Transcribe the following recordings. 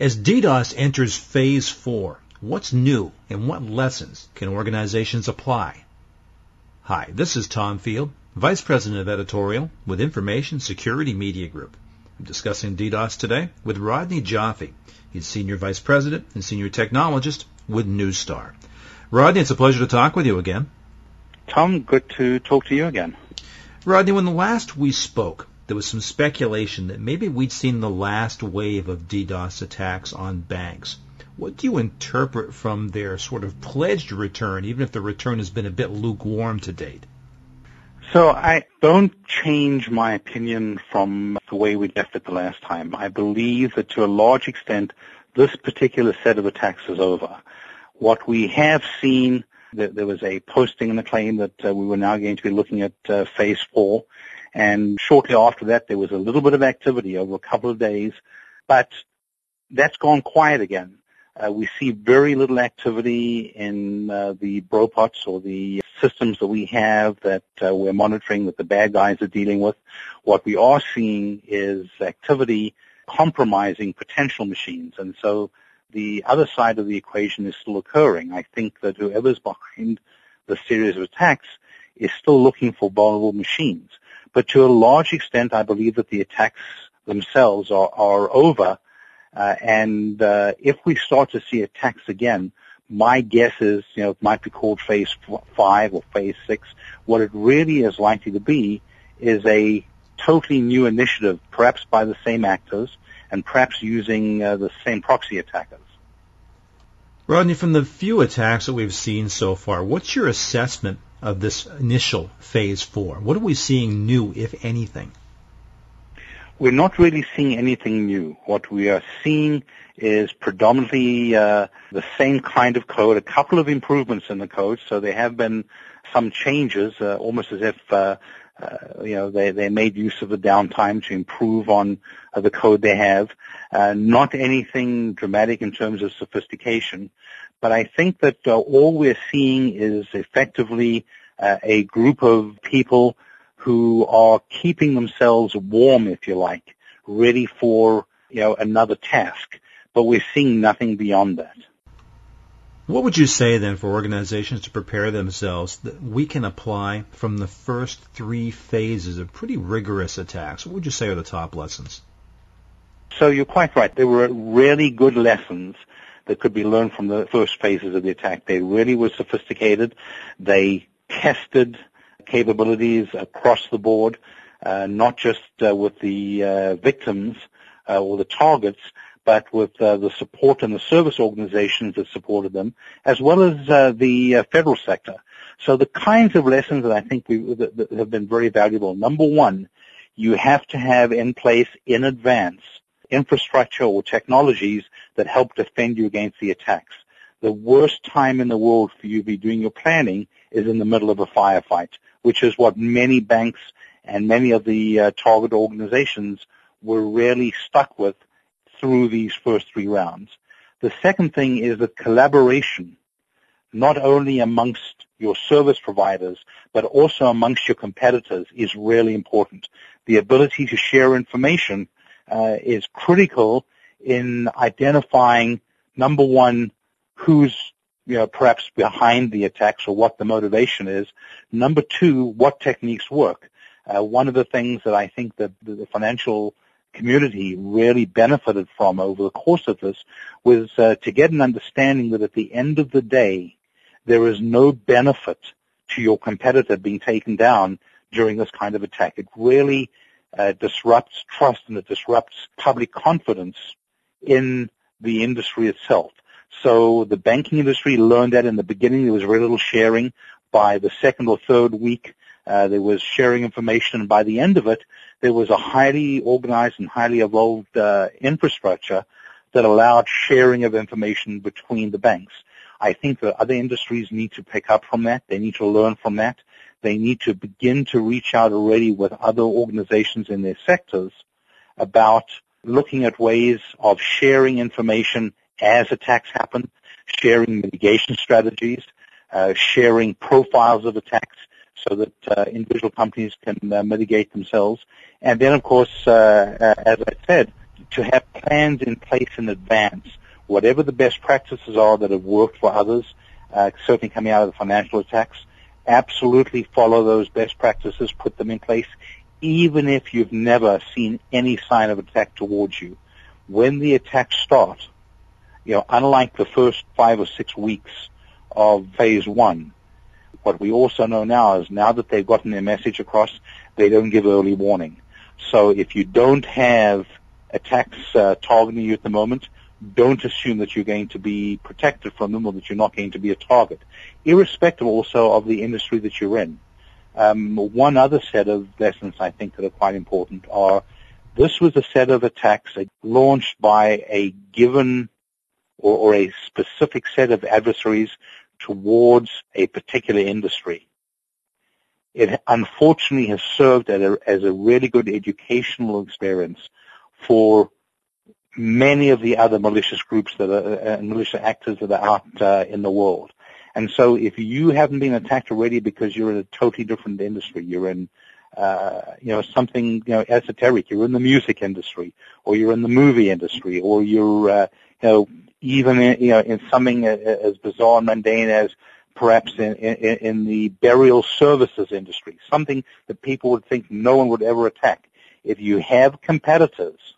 As DDoS enters phase four, what's new and what lessons can organizations apply? Hi, this is Tom Field, Vice President of Editorial with Information Security Media Group. I'm discussing DDoS today with Rodney Joffe. He's Senior Vice President and Senior Technologist with Neustar. Rodney, it's a pleasure to talk with you again. Tom, good to talk to you again. Rodney, when the last we spoke, there was some speculation that maybe we'd seen the last wave of DDoS attacks on banks. What do you interpret from their sort of pledged return, even if the return has been a bit lukewarm to date? So I don't change my opinion from the way we left it the last time. I believe that to a large extent, this particular set of attacks is over. What we have seen, there was a posting in the claim that uh, we were now going to be looking at uh, phase four. And shortly after that, there was a little bit of activity over a couple of days, but that's gone quiet again. Uh, we see very little activity in uh, the Brobots or the systems that we have that uh, we're monitoring that the bad guys are dealing with. What we are seeing is activity compromising potential machines. And so the other side of the equation is still occurring. I think that whoever's behind the series of attacks is still looking for vulnerable machines. But to a large extent, I believe that the attacks themselves are, are over. Uh, and uh, if we start to see attacks again, my guess is, you know, it might be called phase five or phase six. What it really is likely to be is a totally new initiative, perhaps by the same actors and perhaps using uh, the same proxy attackers. Rodney, from the few attacks that we've seen so far, what's your assessment of this initial phase four? What are we seeing new, if anything? We're not really seeing anything new. What we are seeing is predominantly uh, the same kind of code, a couple of improvements in the code. So there have been some changes, uh, almost as if uh, uh, you know they they made use of the downtime to improve on uh, the code they have. Uh, not anything dramatic in terms of sophistication, but I think that uh, all we're seeing is effectively uh, a group of people who are keeping themselves warm, if you like, ready for you know another task. But we're seeing nothing beyond that. What would you say then for organizations to prepare themselves that we can apply from the first three phases of pretty rigorous attacks? What would you say are the top lessons? So you're quite right. There were really good lessons that could be learned from the first phases of the attack. They really were sophisticated. They tested capabilities across the board, uh, not just uh, with the uh, victims uh, or the targets, but with uh, the support and the service organizations that supported them, as well as uh, the federal sector. So the kinds of lessons that I think we, that, that have been very valuable. Number one, you have to have in place in advance infrastructure or technologies that help defend you against the attacks. The worst time in the world for you to be doing your planning is in the middle of a firefight, which is what many banks and many of the uh, target organizations were really stuck with through these first three rounds. The second thing is that collaboration, not only amongst your service providers, but also amongst your competitors is really important. The ability to share information uh, is critical in identifying number one who's you know perhaps behind the attacks or what the motivation is. Number two, what techniques work. Uh, one of the things that I think that the financial community really benefited from over the course of this was uh, to get an understanding that at the end of the day, there is no benefit to your competitor being taken down during this kind of attack. It really uh, disrupts trust and it disrupts public confidence in the industry itself. So the banking industry learned that in the beginning there was very little sharing. By the second or third week, uh, there was sharing information, and by the end of it, there was a highly organized and highly evolved uh, infrastructure that allowed sharing of information between the banks. I think that other industries need to pick up from that. They need to learn from that. They need to begin to reach out already with other organizations in their sectors about looking at ways of sharing information as attacks happen, sharing mitigation strategies, uh, sharing profiles of attacks so that uh, individual companies can uh, mitigate themselves. And then, of course, uh, uh, as I said, to have plans in place in advance. Whatever the best practices are that have worked for others, uh, certainly coming out of the financial attacks, absolutely follow those best practices, put them in place, even if you've never seen any sign of attack towards you. When the attacks start, you know, unlike the first five or six weeks of phase one, what we also know now is now that they've gotten their message across, they don't give early warning. So if you don't have attacks uh, targeting you at the moment, don't assume that you're going to be protected from them or that you're not going to be a target, irrespective also of the industry that you're in. Um, one other set of lessons I think that are quite important are this was a set of attacks launched by a given or, or a specific set of adversaries towards a particular industry. It unfortunately has served as a, as a really good educational experience for many of the other malicious groups that are, uh, malicious actors that are out uh, in the world. And so if you haven't been attacked already because you're in a totally different industry, you're in, uh, you know, something, you know, esoteric, you're in the music industry, or you're in the movie industry, or you're, uh, you know, even in, you know, in something as bizarre and mundane as perhaps in, in, in the burial services industry, something that people would think no one would ever attack. If you have competitors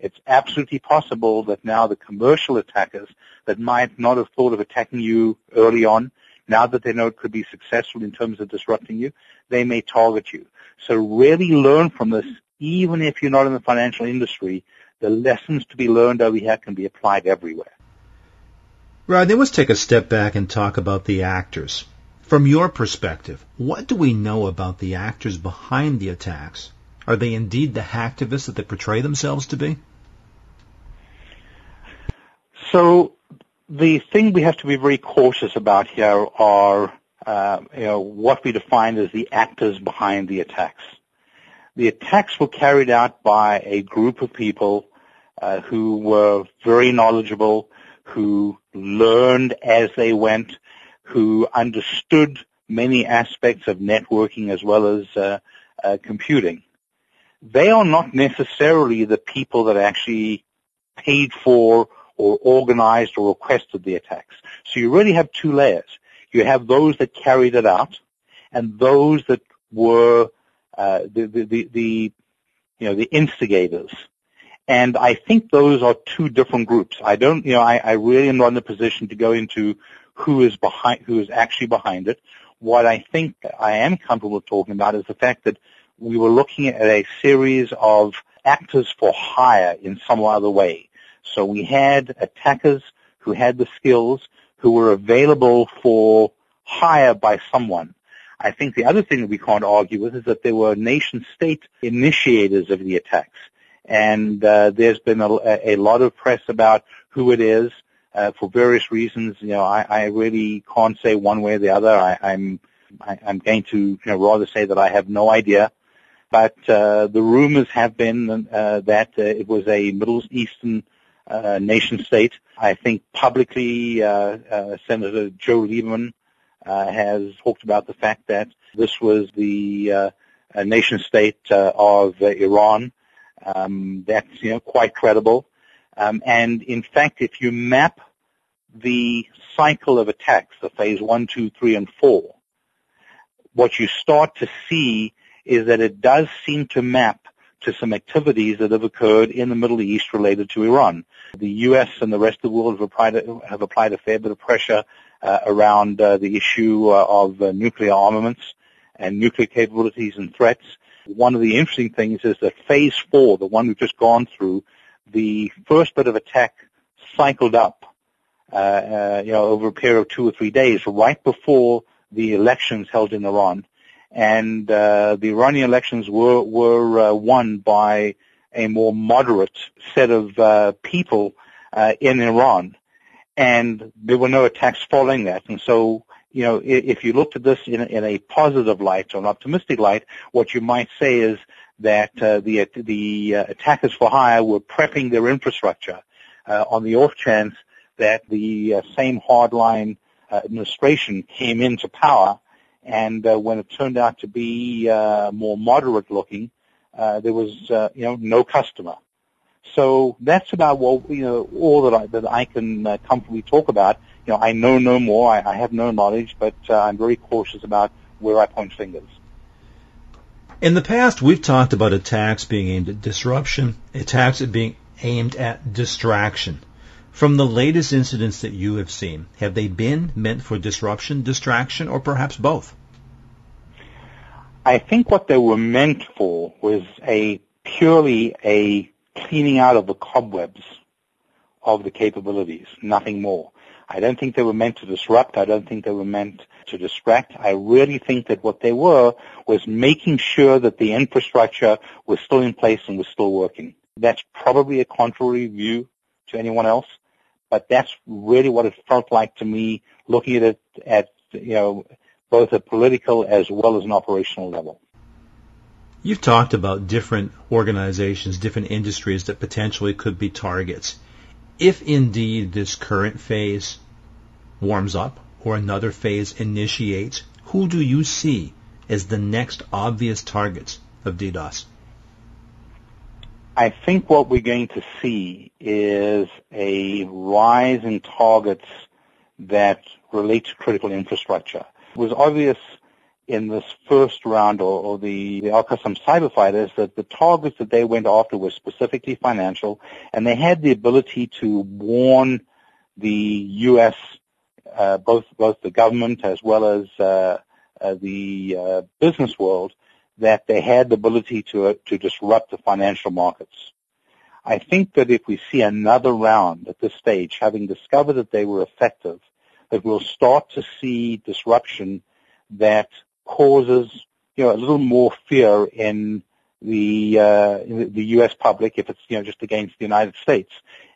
it's absolutely possible that now the commercial attackers that might not have thought of attacking you early on, now that they know it could be successful in terms of disrupting you, they may target you. So really learn from this, even if you're not in the financial industry, the lessons to be learned over here can be applied everywhere. Then let's take a step back and talk about the actors. From your perspective, what do we know about the actors behind the attacks? Are they indeed the hacktivists that they portray themselves to be? So the thing we have to be very cautious about here are uh, you know, what we define as the actors behind the attacks. The attacks were carried out by a group of people uh, who were very knowledgeable, who learned as they went, who understood many aspects of networking as well as uh, uh, computing. They are not necessarily the people that actually paid for or organized or requested the attacks. So you really have two layers. You have those that carried it out and those that were uh, the, the, the, the, you know, the instigators. And I think those are two different groups. I don't, you know, I, I really am not in a position to go into who is behind, who is actually behind it. What I think I am comfortable talking about is the fact that we were looking at a series of actors for hire in some other way. So we had attackers who had the skills who were available for hire by someone. I think the other thing that we can't argue with is that there were nation state initiators of the attacks. And uh, there's been a, a, lot of press about who it is uh, for various reasons. You know, I, I, really can't say one way or the other. I, I'm I, am going to you know, rather say that I have no idea. But uh, the rumors have been uh, that uh, it was a Middle Eastern nation state. I think publicly, Senator Joe Lieberman has talked about the fact that this was the nation state of Iran. Um, that's you know quite credible. Um, and in fact, if you map the cycle of attacks, the phase one, two, three, and four, what you start to see is that it does seem to map to some activities that have occurred in the Middle East related to Iran. The U.S. and the rest of the world have applied, have applied a fair bit of pressure uh, around uh, the issue uh, of uh, nuclear armaments and nuclear capabilities and threats. One of the interesting things is that phase four, the one we've just gone through, the first bit of attack cycled up, uh, uh, you know, over a period of two or three days, right before the elections held in Iran and uh, the Iranian elections were were uh, won by a more moderate set of uh, people uh, in Iran, and there were no attacks following that. And so, you know, if you looked at this in, in a positive light or an optimistic light, what you might say is that uh, the the uh, attackers for hire were prepping their infrastructure on the off chance that the same hardline administration came into power and uh, when it turned out to be uh, more moderate looking, uh, there was uh, you know no customer. So that's about what you know all that I that I can uh, comfortably talk about. You know, I know no more. I, I have no knowledge, but uh, I'm very cautious about where I point fingers. In the past, we've talked about attacks being aimed at disruption, attacks being aimed at distraction. From the latest incidents that you have seen, have they been meant for disruption, distraction, or perhaps both? I think what they were meant for was a purely a cleaning out of the cobwebs of the capabilities, nothing more. I don't think they were meant to disrupt. I don't think they were meant to distract. I really think that what they were was making sure that the infrastructure was still in place and was still working. That's probably a contrary view to anyone else but that's really what it felt like to me looking at it at, you know, both a political as well as an operational level. You've talked about different organizations, different industries that potentially could be targets. If indeed this current phase warms up or another phase initiates, who do you see as the next obvious targets of DDoS? I think what we're going to see is a rise in targets that relate to critical infrastructure. Was obvious in this first round or, or the, the Al-Qassam cyber fighters that the targets that they went after were specifically financial and they had the ability to warn the U.S., uh, both, both the government as well as uh, uh, the uh, business world that they had the ability to, uh, to disrupt the financial markets. I think that if we see another round at this stage, having discovered that they were effective, that we'll start to see disruption that causes, you know, a little more fear in the, uh, in the U.S. public if it's, you know, just against the United States.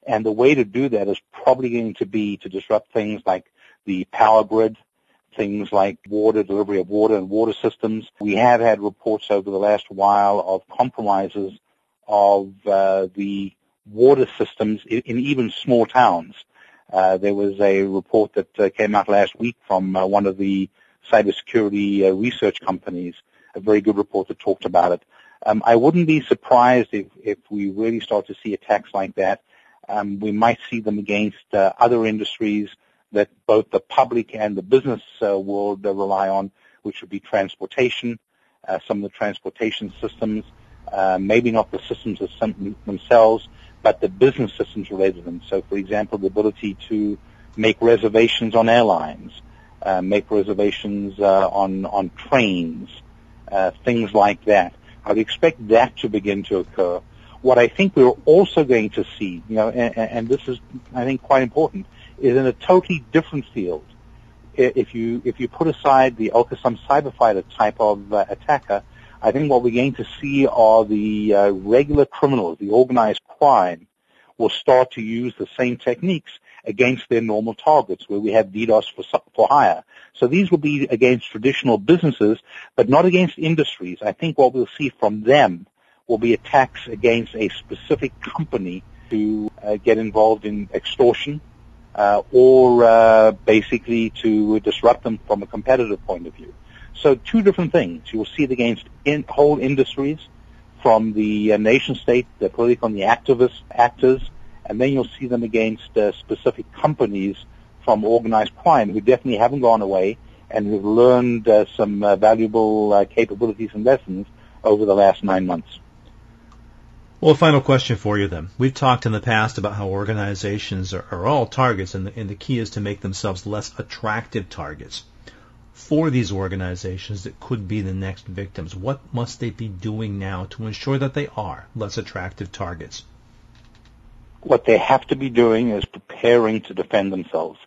And the way to do that is probably going to be to disrupt things like the power grid, things like water, delivery of water and water systems. We have had reports over the last while of compromises of uh, the water systems in, in, even small towns. Uh, there was a report that uh, came out last week from uh, one of the cybersecurity uh, research companies, a very good report that talked about it. Um, I wouldn't be surprised if, if we really start to see attacks like that. Um, we might see them against uh, other industries that both the public and the business uh, world uh, rely on, which would be transportation, uh, some of the transportation systems, uh, maybe not the systems themselves, but the business systems related to them. So, for example, the ability to make reservations on airlines, uh, make reservations uh, on on trains, things like that. I would expect that to begin to occur. What I think we're also going to see, you know, and, and this is, I think, quite important, is in a totally different field. If you if you put aside the Al-Qassam cyber fighter type of uh, attacker, I think what we're going to see are the uh, regular criminals, the organized crime, will start to use the same techniques against their normal targets, where we have DDoS for, for hire. So these will be against traditional businesses, but not against industries. I think what we'll see from them will be attacks against a specific company to uh, get involved in extortion, uh, or uh, basically to disrupt them from a competitive point of view. So two different things. You will see it against in, whole industries from the uh, nation state, the political and the activist actors, and then you'll see them against uh, specific companies from organized crime who definitely haven't gone away and who've learned uh, some uh, valuable capabilities and lessons over the last nine months. Well, a final question for you then. We've talked in the past about how organizations are, are all targets, and the, and the key is to make themselves less attractive targets. For these organizations that could be the next victims, what must they be doing now to ensure that they are less attractive targets? What they have to be doing is preparing to defend themselves.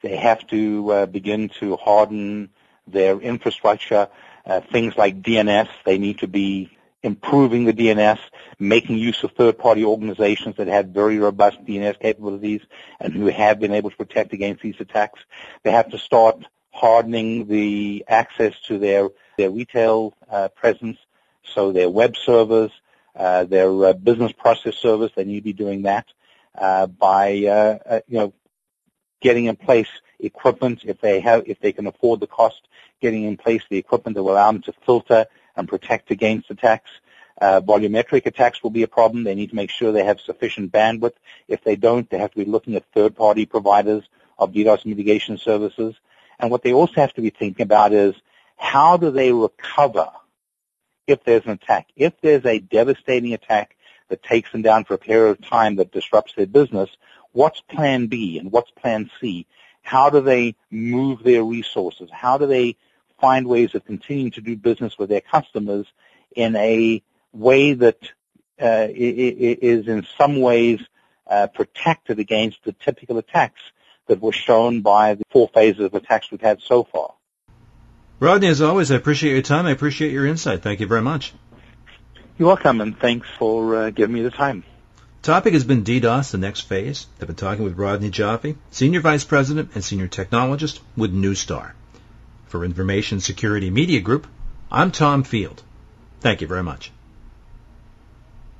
They have to uh, begin to harden their infrastructure. Uh, things like DNS, they need to be improving the DNS, making use of third-party organizations that have very robust DNS capabilities and who have been able to protect against these attacks. They have to start hardening the access to their, their retail uh, presence, so their web servers, uh, their uh, business process servers, they need to be doing that uh, by, uh, uh, you know, getting in place equipment if they have, if they can afford the cost, getting in place the equipment that will allow them to filter and protect against attacks. Uh, volumetric attacks will be a problem. They need to make sure they have sufficient bandwidth. If they don't, they have to be looking at third-party providers of DDoS mitigation services. And what they also have to be thinking about is how do they recover if there's an attack? If there's a devastating attack that takes them down for a period of time that disrupts their business, what's plan B and what's plan C? How do they move their resources? How do they find ways of continuing to do business with their customers in a way that uh, is in some ways uh, protected against the typical attacks that were shown by the four phases of attacks we've had so far. Rodney, as always, I appreciate your time. I appreciate your insight. Thank you very much. You're welcome, and thanks for uh, giving me the time. Topic has been DDoS, the next phase. I've been talking with Rodney Joffe, Senior Vice President and Senior Technologist with Neustar. For Information Security Media Group, I'm Tom Field. Thank you very much.